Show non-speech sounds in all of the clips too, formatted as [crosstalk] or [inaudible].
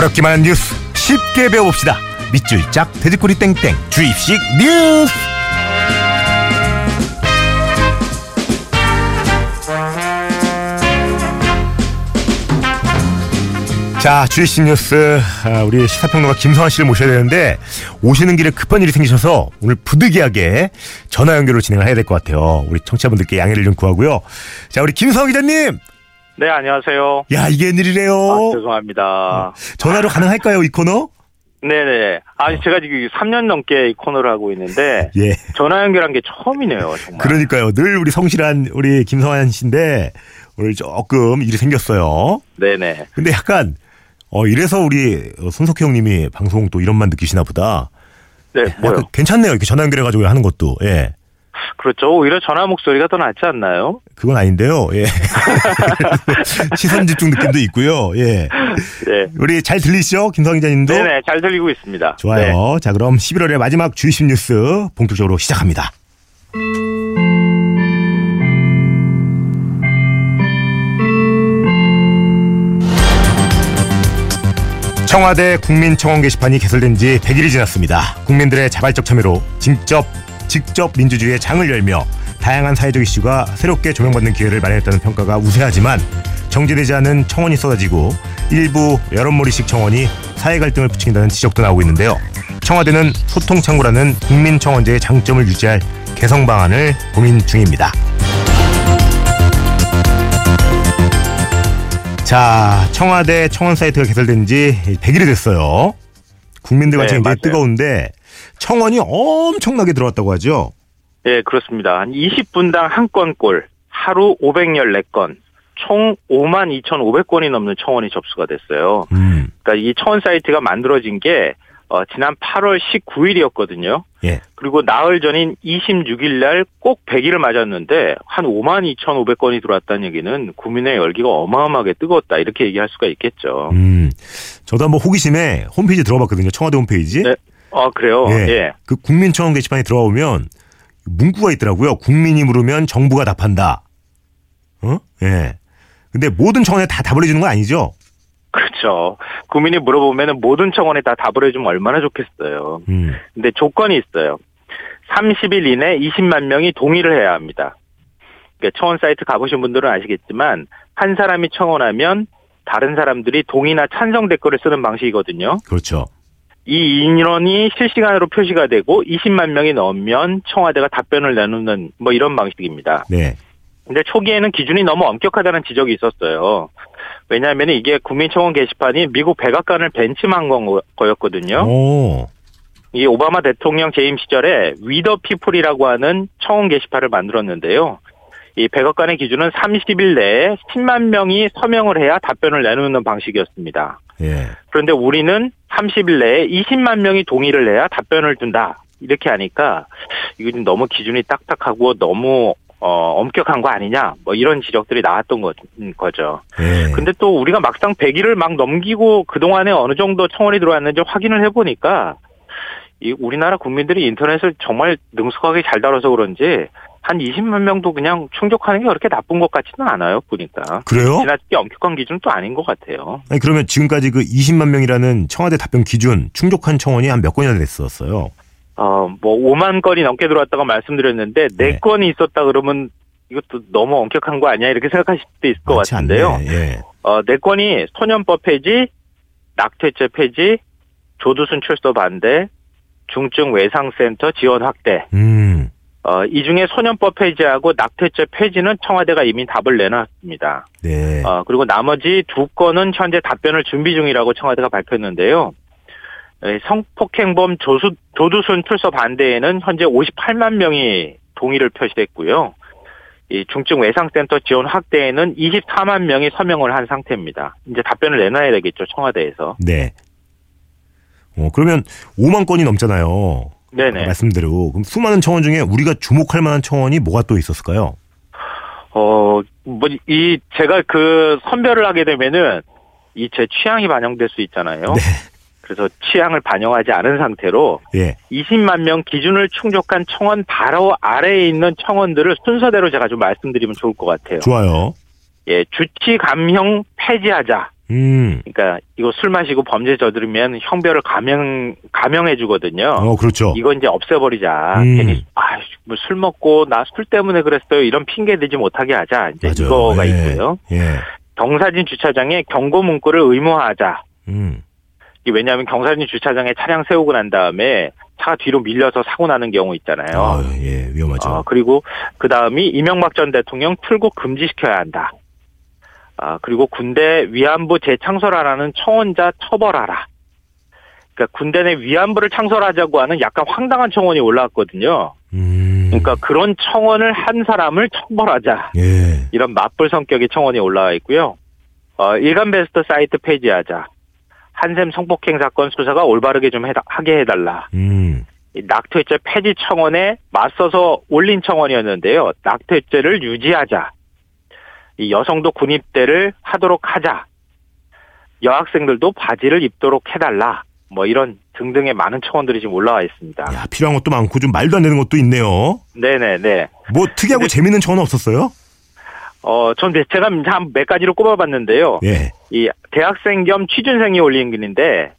어렵기만 한 뉴스 쉽게 배워봅시다. 밑줄 짝 돼지꼬리 땡땡 주입식 뉴스. 자, 주이신 뉴스 아, 우리 시사평론가 김성환 씨를 모셔야 되는데 오시는 길에 급한 일이 생기셔서 오늘 부득이하게 전화 연결로 진행을 해야 될 것 같아요. 우리 청취자분들께 양해를 좀 구하고요. 자, 우리 김성환 기자님. 네, 안녕하세요. 야, 이게 웬일이래요. 아, 죄송합니다. 전화로 가능할까요, 이 코너? 네네. 아니, 제가 지금 3년 넘게 이 코너를 하고 있는데, 예. 전화 연결한 게 처음이네요, 정말. 그러니까요. 늘 우리 성실한 우리 김성환 씨인데 오늘 조금 일이 생겼어요. 네네. 근데 약간 어 이래서 우리 손석희 형님이 방송 또 이런 맛 느끼시나 보다. 네, 뭐요? 약간 괜찮네요. 이렇게 전화 연결해 가지고 하는 것도. 예. 그렇죠. 오히려 전화 목소리가 더 낫지 않나요? 그건 아닌데요. 예. [laughs] 시선 집중 느낌도 있고요. 예. 네. 우리 잘 들리시죠? 김성희 기자님도. 네네, 잘 들리고 있습니다. 좋아요. 네. 자, 그럼 11월의 마지막 주이신 뉴스 본격적으로 시작합니다. 청와대 국민청원 게시판이 개설된 지 100일이 지났습니다. 국민들의 자발적 참여로 직접 직접 민주주의의 장을 열며 다양한 사회적 이슈가 새롭게 조명받는 기회를 마련했다는 평가가 우세하지만 정제되지 않은 청원이 쏟아지고 일부 여론몰이식 청원이 사회 갈등을 부추긴다는 지적도 나오고 있는데요. 청와대는 소통 창구라는 국민 청원제의 장점을 유지할 개성 방안을 고민 중입니다. 자, 청와대 청원 사이트가 개설된 지 100일이 됐어요. 국민들 네, 관심이 맞아요. 굉장히 뜨거운데 청원이 엄청나게 들어왔다고 하죠. 예, 그렇습니다. 한 20분당 한 건꼴, 하루 514건, 총 5만 2,500건이 넘는 청원이 접수가 됐어요. 음, 그러니까 이 청원 사이트가 만들어진 게, 어, 지난 8월 19일이었거든요. 예. 그리고 나흘 전인 26일 날 꼭 100일을 맞았는데 한 5만 2,500건이 들어왔다는 얘기는 국민의 열기가 어마어마하게 뜨거웠다 이렇게 얘기할 수가 있겠죠. 음. 저도 한번 호기심에 홈페이지 들어봤거든요. 청와대 홈페이지. 네. 아 그래요? 예. 예. 그 국민청원 게시판에 들어오면 문구가 있더라고요. 국민이 물으면 정부가 답한다. 어? 예. 근데 모든 청원에 다 답을 해주는 건 아니죠? 그렇죠. 국민이 물어보면 모든 청원에 다 답을 해주면 얼마나 좋겠어요. 음. 근데 조건이 있어요. 30일 이내 20만 명이 동의를 해야 합니다. 그러니까 청원 사이트 가보신 분들은 아시겠지만 한 사람이 청원하면 다른 사람들이 동의나 찬성 댓글을 쓰는 방식이거든요. 그렇죠. 이 인원이 실시간으로 표시가 되고 20만 명이 넘으면 청와대가 답변을 내놓는 뭐 이런 방식입니다. 네. 근데 초기에는 기준이 너무 엄격하다는 지적이 있었어요. 왜냐하면 이게 국민청원 게시판이 미국 백악관을 벤치마한 거- 거였거든요. 오. 이 오바마 대통령 재임 시절에 위더 피플이라고 하는 청원 게시판을 만들었는데요. 이 백악관의 기준은 30일 내에 10만 명이 서명을 해야 답변을 내놓는 방식이었습니다. 예. 그런데 우리는 30일 내에 20만 명이 동의를 해야 답변을 준다. 이렇게 하니까 이거 좀 너무 기준이 딱딱하고 너무 어, 엄격한 거 아니냐. 뭐 이런 지적들이 나왔던 거, 음, 거죠. 예. 근데 또 우리가 막상 100일을 막 넘기고 그동안에 어느 정도 청원이 들어왔는지 확인을 해보니까 이 우리나라 국민들이 인터넷을 정말 능숙하게 잘 다뤄서 그런지 한 20만 명도 그냥 충족하는 게 그렇게 나쁜 것 같지는 않아요, 보니까. 그래요? 지나치게 엄격한 기준은 또 아닌 것 같아요. 아니 그러면 지금까지 그 20만 명이라는 청와대 답변 기준 충족한 청원이 한 몇 건이나 됐었어요. 어, 뭐 5만 건이 넘게 들어왔다고 말씀드렸는데 네. 네 건이 있었다 그러면 이것도 너무 엄격한 거 아니야 이렇게 생각하실 수도 있을 것 같은데요. 않네. 예. 어, 네 건이 소년법 폐지, 낙태죄 폐지, 조두순 출소 반대, 중증 외상센터 지원 확대. 음. 어, 이 중에 소년법 폐지하고 낙태죄 폐지는 청와대가 이미 답을 내놨습니다. 네. 어, 그리고 나머지 두 건은 현재 답변을 준비 중이라고 청와대가 밝혔는데요. 에, 성폭행범 조수, 조두순 출소 반대에는 현재 58만 명이 동의를 표시했고요. 이 중증 외상센터 지원 확대에는 24만 명이 서명을 한 상태입니다. 이제 답변을 내놔야 되겠죠, 청와대에서. 네. 어, 그러면 5만 건이 넘잖아요. 네네. 말씀대로. 그럼 수많은 청원 중에 우리가 주목할 만한 청원이 뭐가 또 있었을까요? 어, 뭐, 이, 제가 그 선별을 하게 되면은 이 제 취향이 반영될 수 있잖아요. 네. 그래서 취향을 반영하지 않은 상태로 예. 20만 명 기준을 충족한 청원 바로 아래에 있는 청원들을 순서대로 제가 좀 말씀드리면 좋을 것 같아요. 좋아요. 예, 주치 감형 폐지하자. 음. 그러니까 이거 술 마시고 범죄 저지르면 형별을 감형 감형해 주거든요. 어, 그렇죠. 이거 이제 없애버리자. 음. 괜히 아술 먹고 나 술 때문에 그랬어요. 이런 핑계 대지 못하게 하자. 이제 맞아요. 이거가 예. 있고요. 예. 경사진 주차장에 경고 문구를 의무화하자. 음. 이게 왜냐하면 경사진 주차장에 차량 세우고 난 다음에 차가 뒤로 밀려서 사고 나는 경우 있잖아요. 아, 예, 위험하죠. 어, 그리고 그 다음이 이명박 전 대통령 출국 금지시켜야 한다. 아, 그리고 군대 위안부 재창설하라는 청원자 처벌하라. 그러니까 군대 내 위안부를 창설하자고 하는 약간 황당한 청원이 올라왔거든요. 음. 그러니까 그런 청원을 한 사람을 처벌하자. 예. 이런 맞불 성격의 청원이 올라와 있고요. 어, 일간 베스트 사이트 폐지하자. 한샘 성폭행 사건 수사가 올바르게 좀 해다, 하게 해달라. 음. 이 낙태죄 폐지 청원에 맞서서 올린 청원이었는데요. 낙태죄를 유지하자. 이 여성도 군입대를 하도록 하자. 여학생들도 바지를 입도록 해달라. 뭐 이런 등등의 많은 청원들이 지금 올라와 있습니다. 야, 필요한 것도 많고 좀 말도 안 되는 것도 있네요. 네네네. 뭐 특이하고 재밌는 전화 없었어요? 어, 전 제가 한 몇 가지로 꼽아봤는데요. 예. 이 대학생 겸 취준생이 올린 글인데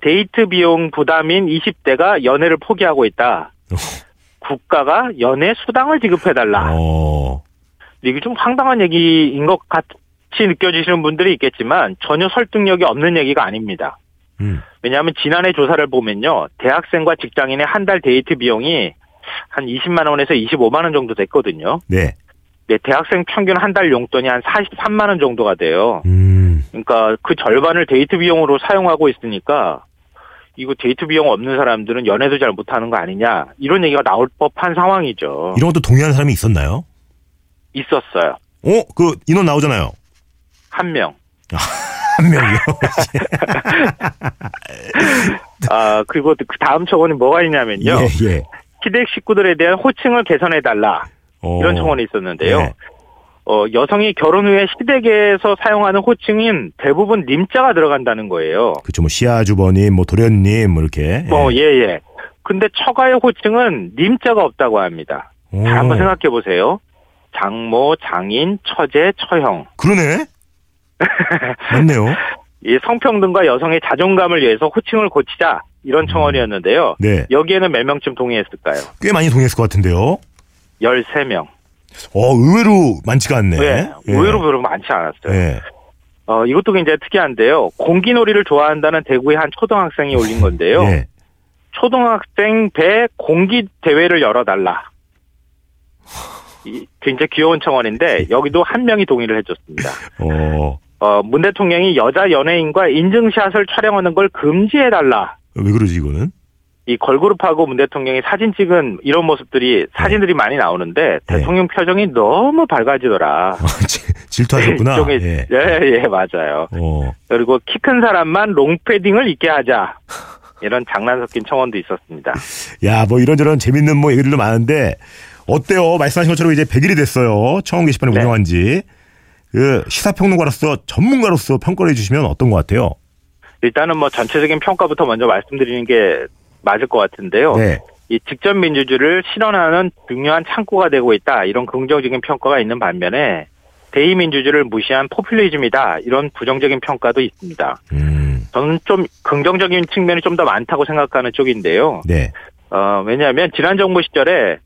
데이트 비용 부담인 20대가 연애를 포기하고 있다. 국가가 연애 수당을 지급해달라. 어. 이게 좀 황당한 얘기인 것 같이 느껴지시는 분들이 있겠지만 전혀 설득력이 없는 얘기가 아닙니다. 음. 왜냐하면 지난해 조사를 보면요. 대학생과 직장인의 한 달 데이트 비용이 한 20만 원에서 25만 원 정도 됐거든요. 네. 네, 대학생 평균 한 달 용돈이 한 43만 원 정도가 돼요. 음. 그러니까 그 절반을 데이트 비용으로 사용하고 있으니까 이거 데이트 비용 없는 사람들은 연애도 잘 못하는 거 아니냐 이런 얘기가 나올 법한 상황이죠. 이런 것도 동의하는 사람이 있었나요? 있었어요. 어, 그 인원 나오잖아요. 한 명. [laughs] 한 명이요. [laughs] 아 그리고 그 다음 청원이 뭐가 있냐면요. 예, 예. 시댁 식구들에 대한 호칭을 개선해 달라 어. 이런 청원이 있었는데요. 네. 어, 여성이 결혼 후에 시댁에서 사용하는 호칭인 대부분 님자가 들어간다는 거예요. 그쵸, 뭐, 시아주버님, 뭐, 도련님, 뭐, 이렇게. 뭐, 예, 예. 근데 처가의 호칭은 님자가 없다고 합니다. 오. 잘 한번 생각해 보세요. 장모, 장인, 처제, 처형. [laughs] 그러네? 맞네요. 이 성평등과 여성의 자존감을 위해서 호칭을 고치자. 이런 청원이었는데요. 네. 여기에는 몇 명쯤 동의했을까요? 꽤 많이 동의했을 것 같은데요. 13명. 어, 의외로 많지가 않네. 네. 의외로 별로 많지 않았어요. 예. 어, 이것도 굉장히 특이한데요. 공기놀이를 좋아한다는 대구의 한 초등학생이 올린 건데요. 예. 초등학생 배 공기 대회를 열어달라. 이 굉장히 귀여운 청원인데 여기도 한 명이 동의를 해줬습니다. 어, 어, 문 대통령이 여자 연예인과 인증샷을 촬영하는 걸 금지해달라. 왜 그러지, 이거는? 이 걸그룹하고 문 대통령이 사진 찍은 이런 모습들이 사진들이 많이 나오는데 네. 대통령 표정이 너무 밝아지더라. 지- 질투하셨구나. [laughs] 일종의- 예. 예, 예, 맞아요. 어, 그리고 키 큰 사람만 롱패딩을 입게 하자. 이런 장난 섞인 청원도 있었습니다. 야, 뭐 이런저런 재밌는 뭐 얘기들도 많은데, 어때요? 말씀하신 것처럼 이제 100일이 됐어요. 청원 게시판을 네. 운영한 지. 그, 시사평론가로서, 전문가로서 평가를 해주시면 어떤 것 같아요? 일단은 뭐 전체적인 평가부터 먼저 말씀드리는 게 맞을 것 같은데요. 네. 이 직접 민주주의를 실현하는 중요한 창구가 되고 있다. 이런 긍정적인 평가가 있는 반면에 대의 민주주의를 무시한 포퓰리즘이다. 이런 부정적인 평가도 있습니다. 음, 저는 좀 긍정적인 측면이 좀 더 많다고 생각하는 쪽인데요. 네. 어, 왜냐하면 지난 정부 시절에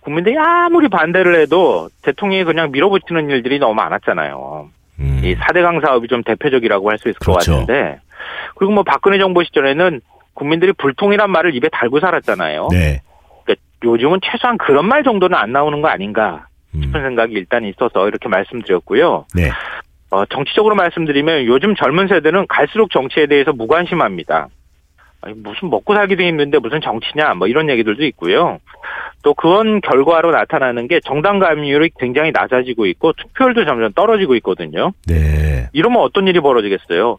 국민들이 아무리 반대를 해도 대통령이 그냥 밀어붙이는 일들이 너무 많았잖아요. 음, 이 4대강 사업이 좀 대표적이라고 할 수 있을 그렇죠. 것 같은데 그리고 뭐 박근혜 정부 시절에는 국민들이 불통이란 말을 입에 달고 살았잖아요. 네. 그러니까 요즘은 최소한 그런 말 정도는 안 나오는 거 아닌가 음, 싶은 생각이 일단 있어서 이렇게 말씀드렸고요. 네. 어, 정치적으로 말씀드리면 요즘 젊은 세대는 갈수록 정치에 대해서 무관심합니다. 아니, 무슨 먹고 살기도 힘든데 무슨 정치냐 뭐 이런 얘기들도 있고요. 또 그런 결과로 나타나는 게 정당 가입률이 굉장히 낮아지고 있고 투표율도 점점 떨어지고 있거든요. 네. 이러면 어떤 일이 벌어지겠어요?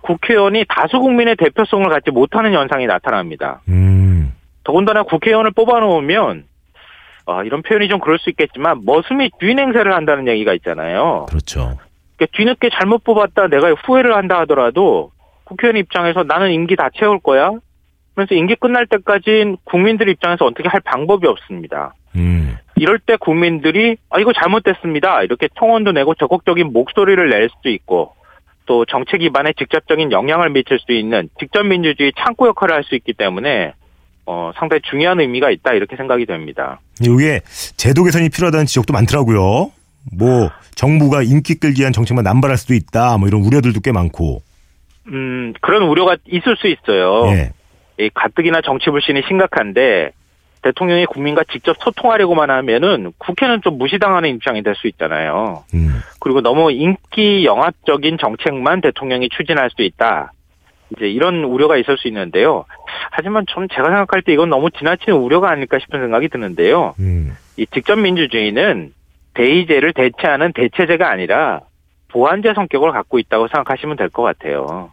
국회의원이 다수 국민의 대표성을 갖지 못하는 현상이 나타납니다. 음, 더군다나 국회의원을 뽑아놓으면 아, 이런 표현이 좀 그럴 수 있겠지만 머슴이 주인 행세를 한다는 얘기가 있잖아요. 그렇죠. 그러니까 뒤늦게 잘못 뽑았다 내가 후회를 한다 하더라도 국회의원 입장에서 나는 임기 다 채울 거야. 그래서 임기 끝날 때까지 국민들 입장에서 어떻게 할 방법이 없습니다. 음, 이럴 때 국민들이 아 이거 잘못됐습니다. 이렇게 청원도 내고 적극적인 목소리를 낼 수도 있고 또 정책 기반에 직접적인 영향을 미칠 수 있는 직접 민주주의 창구 역할을 할 수 있기 때문에 어, 상당히 중요한 의미가 있다 이렇게 생각이 됩니다. 이게 제도 개선이 필요하다는 지적도 많더라고요. 뭐 정부가 인기 끌기 위한 정책만 남발할 수도 있다. 뭐 이런 우려들도 꽤 많고. 음 그런 우려가 있을 수 있어요. 예. 이 가뜩이나 정치 불신이 심각한데 대통령이 국민과 직접 소통하려고만 하면은 국회는 좀 무시당하는 입장이 될 수 있잖아요. 음. 그리고 너무 인기 영합적인 정책만 대통령이 추진할 수 있다. 이제 이런 우려가 있을 수 있는데요. 하지만 좀 제가 생각할 때 이건 너무 지나치는 우려가 아닐까 싶은 생각이 드는데요. 음. 이 직접 민주주의는 대의제를 대체하는 대체제가 아니라 보완제 성격을 갖고 있다고 생각하시면 될 것 같아요.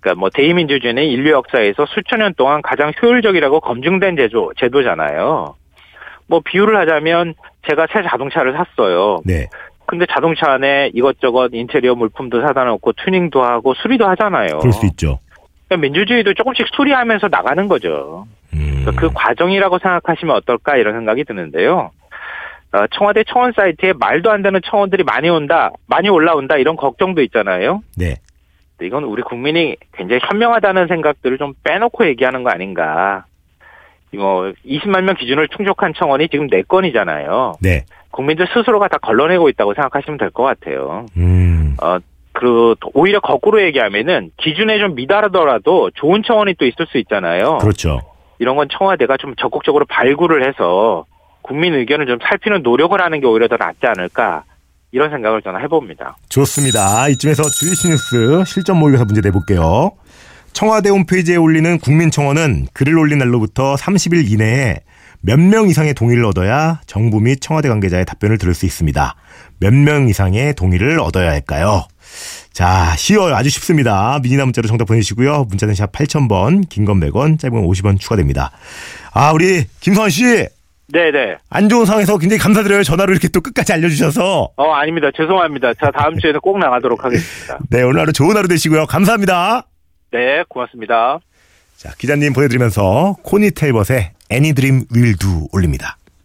그러니까 뭐 대의민주주의는 인류 역사에서 수천 년 동안 가장 효율적이라고 검증된 제도, 제도잖아요. 뭐 비유를 하자면 제가 새 자동차를 샀어요. 네. 근데 자동차 안에 이것저것 인테리어 물품도 사다 놓고 튜닝도 하고 수리도 하잖아요. 그럴 수 있죠. 그러니까 민주주의도 조금씩 수리하면서 나가는 거죠. 음. 그러니까 그 과정이라고 생각하시면 어떨까 이런 생각이 드는데요. 어, 청와대 청원 사이트에 말도 안 되는 청원들이 많이 온다, 많이 올라온다 이런 걱정도 있잖아요. 네. 이건 우리 국민이 굉장히 현명하다는 생각들을 좀 빼놓고 얘기하는 거 아닌가. 이거 20만 명 기준을 충족한 청원이 지금 4건이잖아요. 네. 국민들 스스로가 다 걸러내고 있다고 생각하시면 될 것 같아요. 음. 어, 그, 오히려 거꾸로 얘기하면은 기준에 좀 미달하더라도 좋은 청원이 또 있을 수 있잖아요. 그렇죠. 이런 건 청와대가 좀 적극적으로 발굴을 해서 국민 의견을 좀 살피는 노력을 하는 게 오히려 더 낫지 않을까. 이런 생각을 저는 해봅니다. 좋습니다. 이쯤에서 주이시 뉴스 실전 모의고사 문제 내볼게요. 청와대 홈페이지에 올리는 국민청원은 글을 올린 날로부터 30일 이내에 몇 명 이상의 동의를 얻어야 정부 및 청와대 관계자의 답변을 들을 수 있습니다. 몇 명 이상의 동의를 얻어야 할까요? 자, 쉬워요. 아주 쉽습니다. 미니나 문자로 정답 보내주시고요. 문자는 샵 8000번, 긴 건 100원, 짧은 건 50원 추가됩니다. 아, 우리 김성환 씨. 네네. 안 좋은 상황에서 굉장히 감사드려요. 전화로 이렇게 또 끝까지 알려주셔서. 어, 아닙니다. 죄송합니다. 자, 다음 주에는 꼭 나가도록 하겠습니다. [laughs] 네, 오늘 하루 좋은 하루 되시고요. 감사합니다. 네, 고맙습니다. 자, 기자님 보내드리면서 코니 텔벗의 Any Dream Will Do 올립니다.